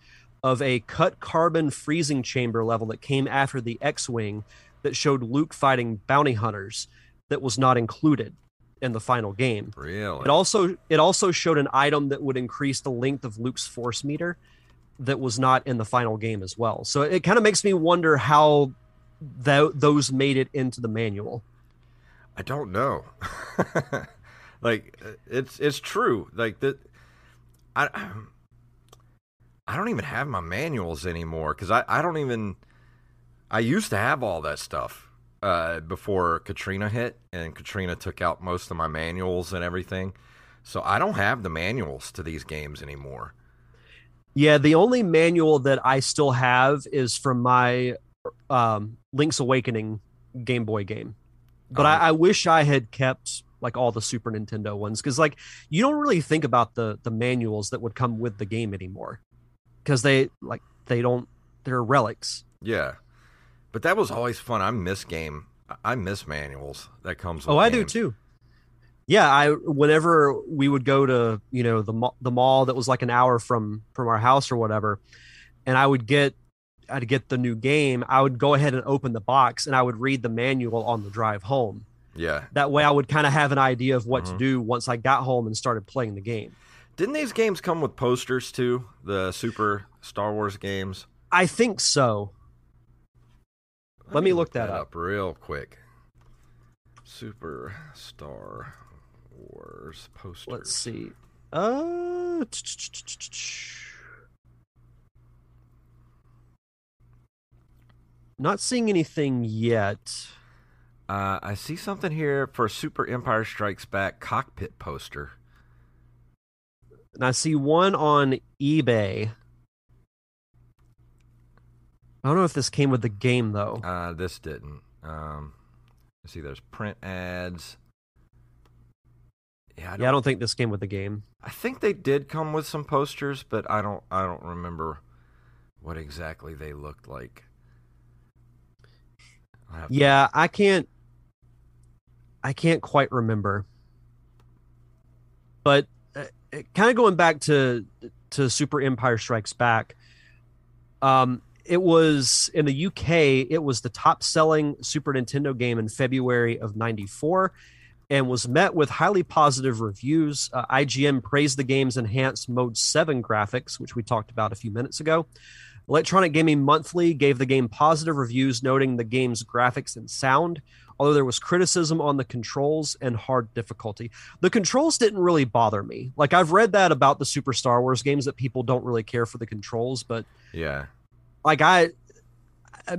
of a cut carbon freezing chamber level that came after the X-wing that showed Luke fighting bounty hunters that was not included in the final game. Really? It also it also showed an item that would increase the length of Luke's force meter that was not in the final game as well. So it kind of makes me wonder how th- those made it into the manual. I don't know. like it's it's true. Like that I I don't even have my manuals anymore cuz I I don't even I used to have all that stuff uh, before Katrina hit and Katrina took out most of my manuals and everything. So I don't have the manuals to these games anymore. Yeah, the only manual that I still have is from my um, Link's Awakening Game Boy game. But I, I, wish I had kept like all the Super Nintendo ones because like you don't really think about the the manuals that would come with the game anymore because they like they don't they're relics. Yeah, but that was always fun. I miss game. I miss manuals that comes. oh, I do too yeah, I whenever we would go to you know the the mall that was like an hour from from our house or whatever, and I would get I'd get the new game. I would go ahead and open the box and I would read the manual on the drive home. Yeah, that way I would kind of have an idea of what mm-hmm. to do once I got home and started playing the game. Didn't these games come with posters too? The Super Star Wars games. I think so. Let, Let me look, look that, that up. up real quick. Super Star Wars posters. Let's see. Uh, not seeing anything yet. Uh, I see something here for Super Empire Strikes Back cockpit poster. And I see one on eBay. I don't know if this came with the game though. Uh, this didn't. Um, see, there's print ads. Yeah, I don't, yeah, I don't think this came with the game. I think they did come with some posters, but I don't I don't remember what exactly they looked like. Yeah, to... I can't I can't quite remember. But uh, kind of going back to to Super Empire Strikes Back, um it was in the UK, it was the top selling Super Nintendo game in February of 94 and was met with highly positive reviews. Uh, IGN praised the game's enhanced Mode 7 graphics, which we talked about a few minutes ago. Electronic Gaming Monthly gave the game positive reviews, noting the game's graphics and sound, although there was criticism on the controls and hard difficulty. The controls didn't really bother me. Like, I've read that about the Super Star Wars games that people don't really care for the controls, but Yeah. like I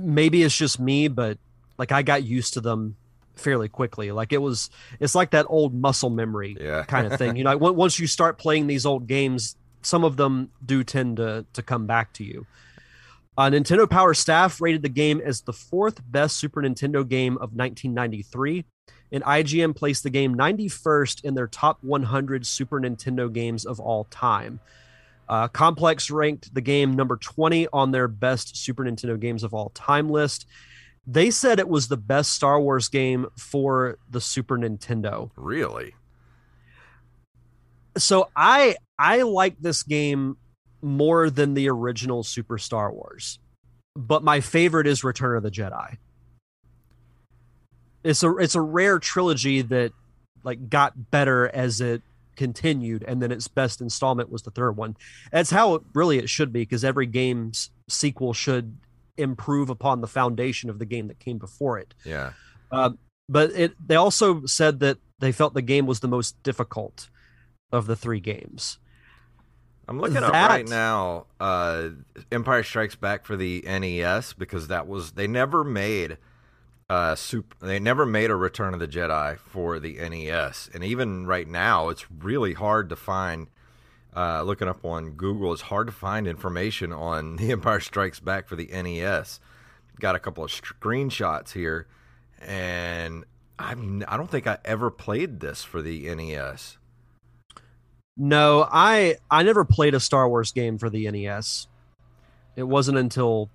maybe it's just me, but like I got used to them fairly quickly. Like it was it's like that old muscle memory Yeah. kind of thing. You know, on- once you start playing these old games, some of them do tend to to come back to you. Uh, Nintendo Power staff rated the game as the fourth best Super Nintendo game of 1993, and IGN placed the game 91st in their top 100 Super Nintendo games of all time. Uh, Complex ranked the game number 20 on their best Super Nintendo games of all time list. They said it was the best Star Wars game for the Super Nintendo. Really? So I I like this game more than the original Super Star Wars. But my favorite is Return of the Jedi. It's a it's a rare trilogy that like got better as it continued and then its best installment was the third one. That's how it, really it should be because every game's sequel should improve upon the foundation of the game that came before it. Yeah. Uh, but it they also said that they felt the game was the most difficult of the three games. I'm looking up right now uh, Empire Strikes Back for the NES because that was they never made uh super they never made a Return of the Jedi for the NES and even right now it's really hard to find uh, looking up on Google it's hard to find information on the Empire Strikes Back for the NES got a couple of screenshots here and I'm I don't think I ever played this for the NES No, I I never played a Star Wars game for the NES. It wasn't until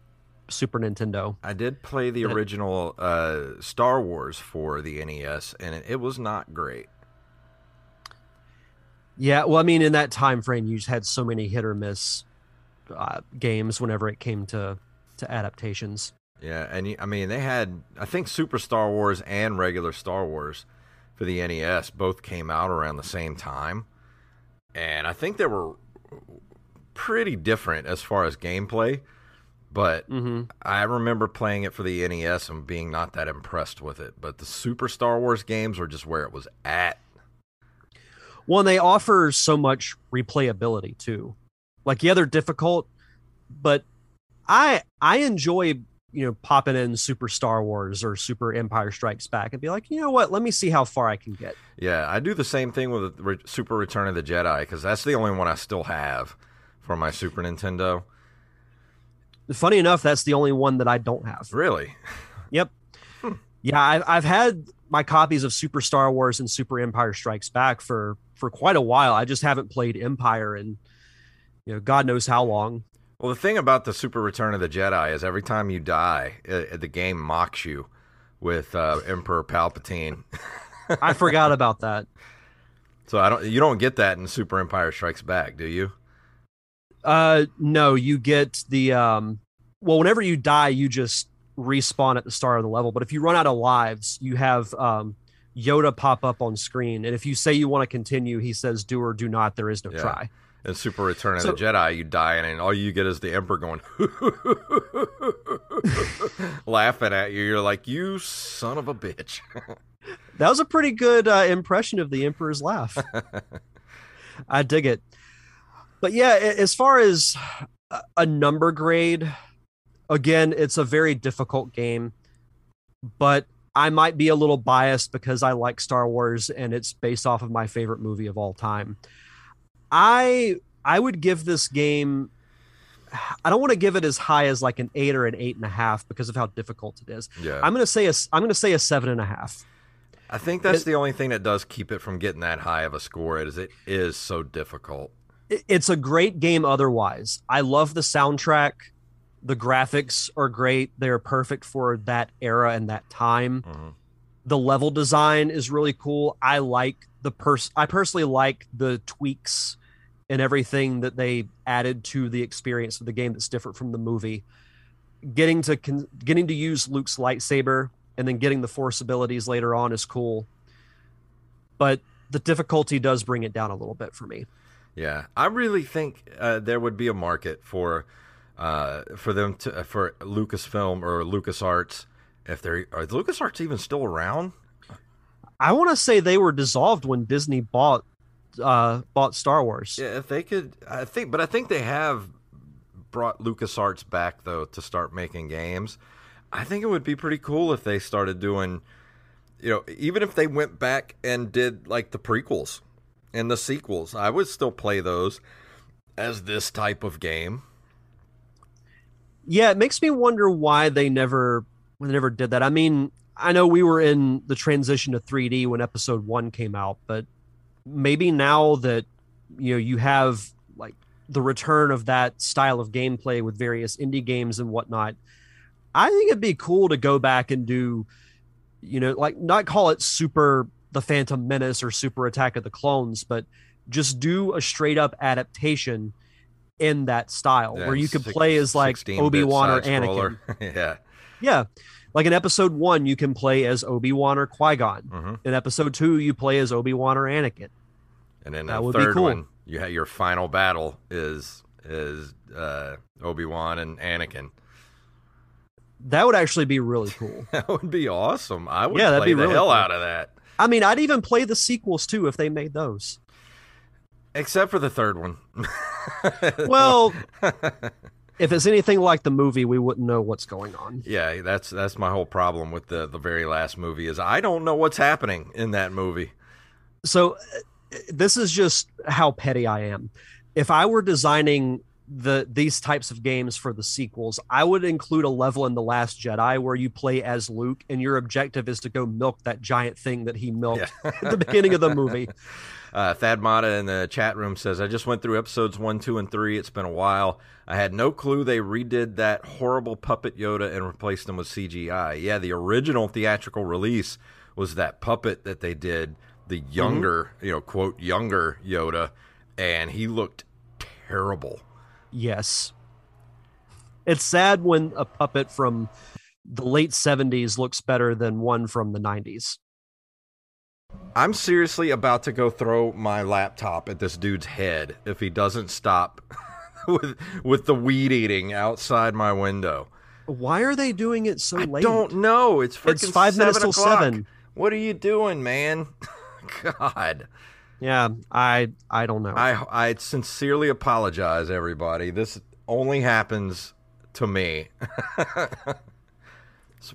Super Nintendo. I did play the original uh, Star Wars for the NES, and it, it was not great. Yeah, well, I mean, in that time frame, you just had so many hit or miss uh, games whenever it came to to adaptations. Yeah, and you- I mean they had I think Super Star Wars and regular Star Wars for the NES both came out around the same time, and I think they were pretty different as far as gameplay. But Mm-hmm. I remember playing it for the NES and being not that impressed with it. But the Super Star Wars games were just where it was at. Well, and they offer so much replayability too. Like, yeah, they're difficult, but I I enjoy you know popping in Super Star Wars or Super Empire Strikes Back and be like, you know what? Let me see how far I can get. Yeah, I do the same thing with Re- Super Return of the Jedi because that's the only one I still have for my Super Nintendo. Funny enough, that's the only one that I don't have. Really? Yep. Yeah, I've I've had my copies of Super Star Wars and Super Empire Strikes Back for for quite a while. I just haven't played Empire in you know God knows how long. Well, the thing about the Super Return of the Jedi is every time you die, uh, the game mocks you with uh, Emperor Palpatine. I forgot about that. So I don't. You don't get that in Super Empire Strikes Back, do you? Uh, no, you get the um. Well, whenever you die, you just respawn at the start of the level. But if you run out of lives, you have um Yoda pop up on screen, and if you say you want to continue, he says do or do not. There is no Yeah. try. In Super Return of So- the Jedi, you die, and all you get is the Emperor going laughing at you. You're like, you son of a bitch. That was a pretty good uh, impression of the Emperor's laugh. I dig it. But yeah, as far as a- a number grade, again, it's a very difficult game. But I might be a little biased because I like Star Wars and it's based off of my favorite movie of all time. I I would give this game. I don't want to give it as high as like an eight or an eight and a half because of how difficult it is. yeah, I'm gonna say a I'm gonna say a seven and a half. I think that's it- the only thing that does keep it from getting that high of a score. Is it is so difficult. it's a great game otherwise. I love the soundtrack. The graphics are great. They're perfect for that era and that time. Mhm. The level design is really cool. I like the pers I personally like the tweaks and everything that they added to the experience of the game that's different from the movie. getting to con- getting to use Luke's lightsaber and then getting the force abilities later on is cool. But the difficulty does bring it down a little bit for me. Yeah, I really think uh, there would be a market for uh, for them to uh, for Lucasfilm or LucasArts if they're are LucasArts even still around? I want to say they were dissolved when Disney bought uh, bought Star Wars. Yeah, if they could, I think, but I think they have brought LucasArts back though to start making games. I think it would be pretty cool if they started doing, you know, even if they went back and did like the prequels and the sequels. I would still play those as this type of game. Yeah, it makes me wonder why they never they never did that. I mean, I know we were in the transition to 3D when episode 1 came out, but maybe now that you know you have like the return of that style of gameplay with various indie games and whatnot, I think it'd be cool to go back and do, you know, like not call it super the Phantom Menace or Super Attack of the Clones, but just do a straight up adaptation in that style Yeah, where you could six- play as like Obi Wan or. Anakin. yeah. Yeah. Like in episode one, you can play as Obi Wan or Qui Gon. Mhm. In episode two, you play as Obi Wan or Anakin. And then That the third cool. one, you have your final battle is is uh, Obi Wan and Anakin. That would actually be really cool. That would be awesome. I would Yeah, that'd be the really hell cool. out of that. I mean, I'd even play the sequels too if they made those. Except for the third one. Well, if it's anything like the movie, we wouldn't know what's going on. yeah, that's that's my whole problem with the the very last movie is I don't know what's happening in that movie. So, uh, this is just how petty I am. If I were designing the these types of games for the sequels, I would include a level in the Last Jedi where you play as Luke, and your objective is to go milk that giant thing that he milked at the beginning of the movie. Uh, Thad Mata in the chat room says, I just went through episodes one, two, and three. It's been a while. I had no clue they redid that horrible puppet Yoda and replaced him with CGI. Yeah, the original theatrical release was that puppet that they did, the younger, you know, quote, younger Yoda, and he looked terrible. Yes. It's sad when a puppet from the late 70s looks better than one from the 90s. I'm seriously about to go throw my laptop at this dude's head if he doesn't stop with with the weed eating outside my window. Why are they doing it so I late? don't know. It's freaking It's five minutes till o'clock. seven. What are you doing, man? God, Yeah, I I don't know. I I sincerely apologize, everybody. This only happens to me.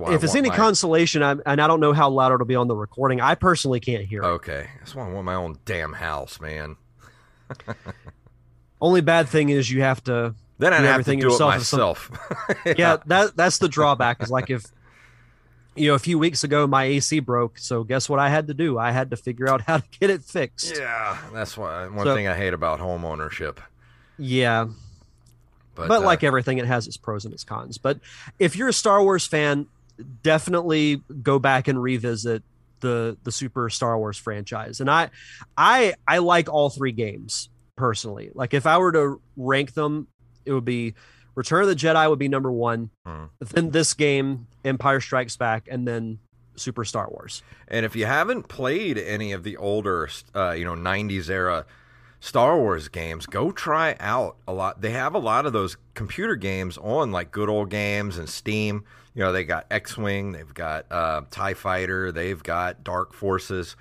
I if it's any my- consolation, I'm, and I don't know how loud it'll be on the recording, I personally can't hear it. okay, that's why I want my own damn house, man. Only bad thing is you have to Then I'd have to everything do it yourself. if myself. yeah, that that's the drawback. Is like if you know a few weeks ago my AC broke, so guess what I had to do? I had to figure out how to get it fixed. Yeah, that's why one So- thing I hate about home ownership. Yeah, But, but, uh, like everything, it has its pros and its cons. But if you're a Star Wars fan, definitely go back and revisit the the Super Star Wars franchise. And I, I, I like all three games personally. Like if I were to rank them, it would be Return of the Jedi would be number one, Hmm. then this game, Empire Strikes Back, and then Super Star Wars. And if you haven't played any of the older, uh, you know, '90s era Star Wars games, go try out a lot. They have a lot of those computer games on like Good Old Games and Steam. You know, they got X-wing, they've got uh, Tie Fighter, they've got Dark Forces.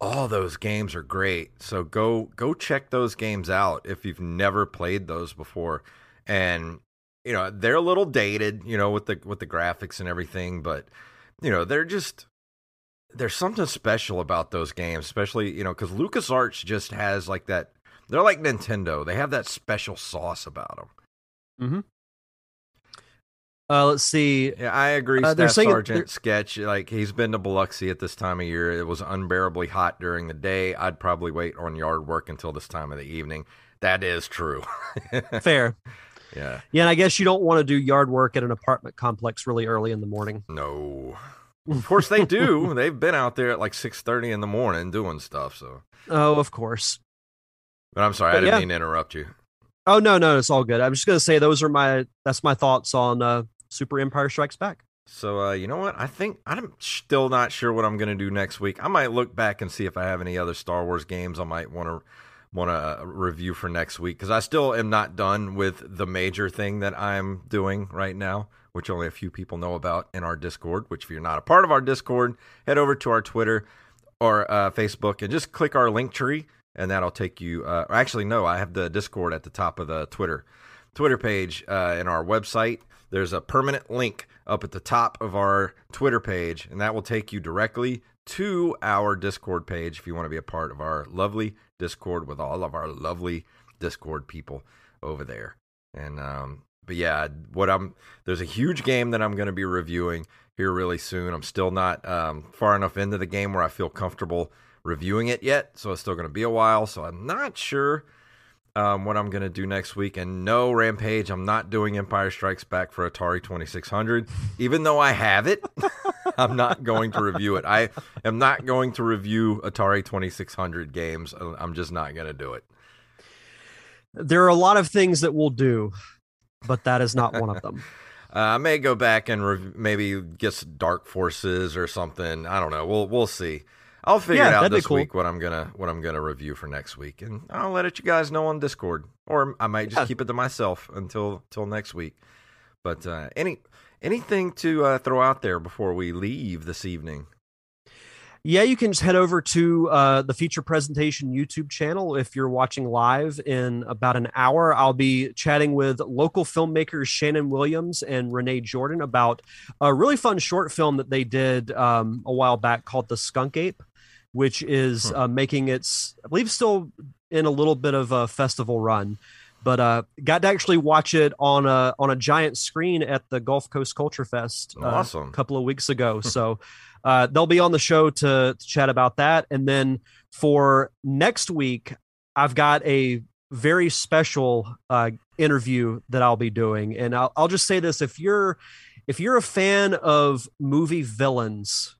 All those games are great. So go go check those games out if you've never played those before. And you know, they're a little dated, you know, with the with the graphics and everything, but you know, they're just there's something special about those games, especially you know because LucasArts just has like that. They're like Nintendo. They have that special sauce about them. Mm-hmm. Uh, let's see. Yeah, I agree. Uh, Staff Sergeant they're- sketch like he's been to Biloxi at this time of year. It was unbearably hot during the day. I'd probably wait on yard work until this time of the evening. That is true. Fair. Yeah. Yeah, and I guess you don't want to do yard work at an apartment complex really early in the morning. No. Of course they do. They've been out there at like six thirty in the morning doing stuff. So, Oh, of course. but I'm sorry, I didn't yeah. mean to interrupt you. Oh no, no, it's all good. I'm just gonna say those are my that's my thoughts on uh, Super Empire Strikes Back. So uh, you know what? I think I'm still not sure what I'm going to do next week. I might look back and see if I have any other Star Wars games I might want to want to uh, review for next week because I still am not done with the major thing that I'm doing right now, which only a few people know about in our Discord. Which, if you're not a part of our Discord, head over to our Twitter or uh, Facebook and just click our link tree, and that'll take you. Uh, actually, no, I have the Discord at the top of the Twitter Twitter page uh, in our website. There's a permanent link up at the top of our Twitter page, and that will take you directly to our Discord page if you want to be a part of our lovely Discord with all of our lovely Discord people over there. And um, but yeah, what I'm there's a huge game that I'm going to be reviewing here really soon. I'm still not um, far enough into the game where I feel comfortable reviewing it yet, so it's still going to be a while. So I'm not sure um, what I'm going to do next week. And no, Rampage, I'm not doing Empire Strikes Back for Atari 2600. Even though I have it, I'm not going to review it. I am not going to review Atari 2600 games. I'm just not going to do it. There are a lot of things that we'll do, but that is not one of them. Uh, I may go back and rev- maybe get Dark Forces or something. I don't know. We'll we'll see. I'll figure Yeah, it out this cool. week what I'm gonna what I'm gonna review for next week, and I'll let it you guys know on Discord, or I might just Yeah. keep it to myself until till next week. But uh, any anything to uh, throw out there before we leave this evening? Yeah, you can just head over to uh, the feature presentation YouTube channel if you're watching live in about an hour. I'll be chatting with local filmmakers Shannon Williams and Renee Jordan about a really fun short film that they did um, a while back called The Skunk Ape, which is uh, making its, I believe, still in a little bit of a festival run. But uh, got to actually watch it on a on a giant screen at the Gulf Coast Culture Fest uh, Awesome. a couple of weeks ago. So uh, they'll be on the show to, to chat about that. And then for next week, I've got a very special uh, interview that I'll be doing. And I'll, I'll just say this: if you're if you're a fan of movie villains,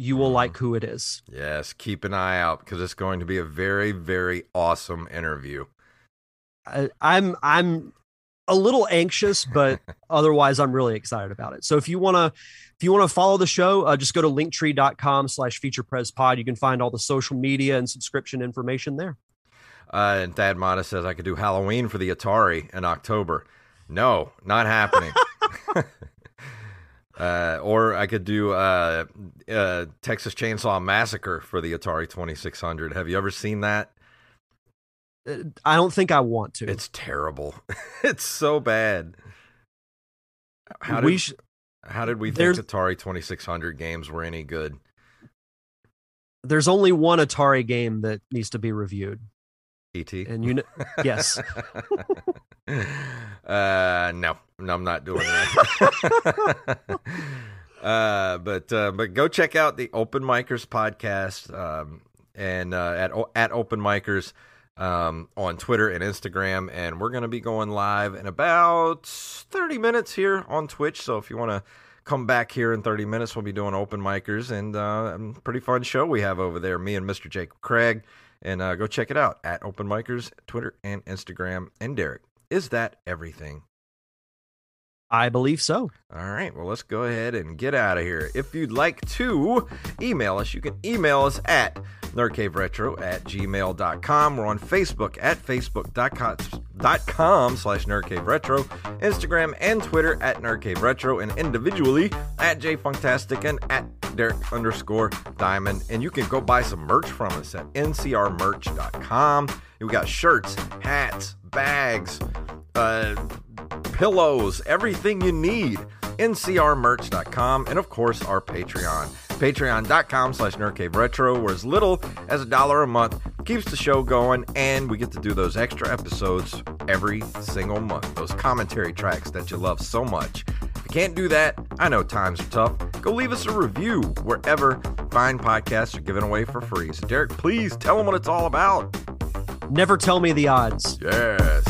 you will like who it is. Yes, keep an eye out because it's going to be a very very awesome interview. I, I'm I'm a little anxious, but otherwise I'm really excited about it. So if you want to if you want to follow the show, uh, just go to linktree.com slash feature pres pod. You can find all the social media and subscription information there. Uh, and Thad Mata says I could do Halloween for the Atari in October. No, not happening. uh, or I could do uh, uh, Texas Chainsaw Massacre for the Atari 2600. Have you ever seen that? Uh, I don't think I want to. It's terrible. it's so bad. How did we sh- how did we think Atari 2600 games were any good? there's only one Atari game that needs to be reviewed. ET. And you know, yes. uh, no, no, I'm not doing that. uh, but uh, but go check out the Open Micers podcast um, and uh, at at Open Micers um, on Twitter and Instagram, and we're going to be going live in about 30 minutes here on Twitch. So if you want to come back here in 30 minutes, we'll be doing Open Micers and uh, pretty fun show we have over there. Me and Mr. Jacob Craig, and uh, go check it out at Open Micers, Twitter and Instagram. And Derek, is that everything? I believe so. All right, well, let's go ahead and get out of here. If you'd like to email us, you can email us at nerdcaveretro at gmail.com. We're on Facebook at facebook.com dot com slash nerdcaveretro, Instagram and Twitter at nerdcaveretro, and individually at jfunktastic and at Derek underscore Diamond. And you can go buy some merch from us at ncrmerch.com. We got shirts, hats, bags, uh, pillows, everything you need. ncrmerch.com and of course our patreon patreon.com slash nerdcave retro where as little as a dollar a month keeps the show going and we get to do those extra episodes every single month. Those commentary tracks that you love so much. If you can't do that i know times are tough. Go leave us a review wherever fine podcasts are given away for free. So derek please tell them what it's all about. Never tell me the odds. yes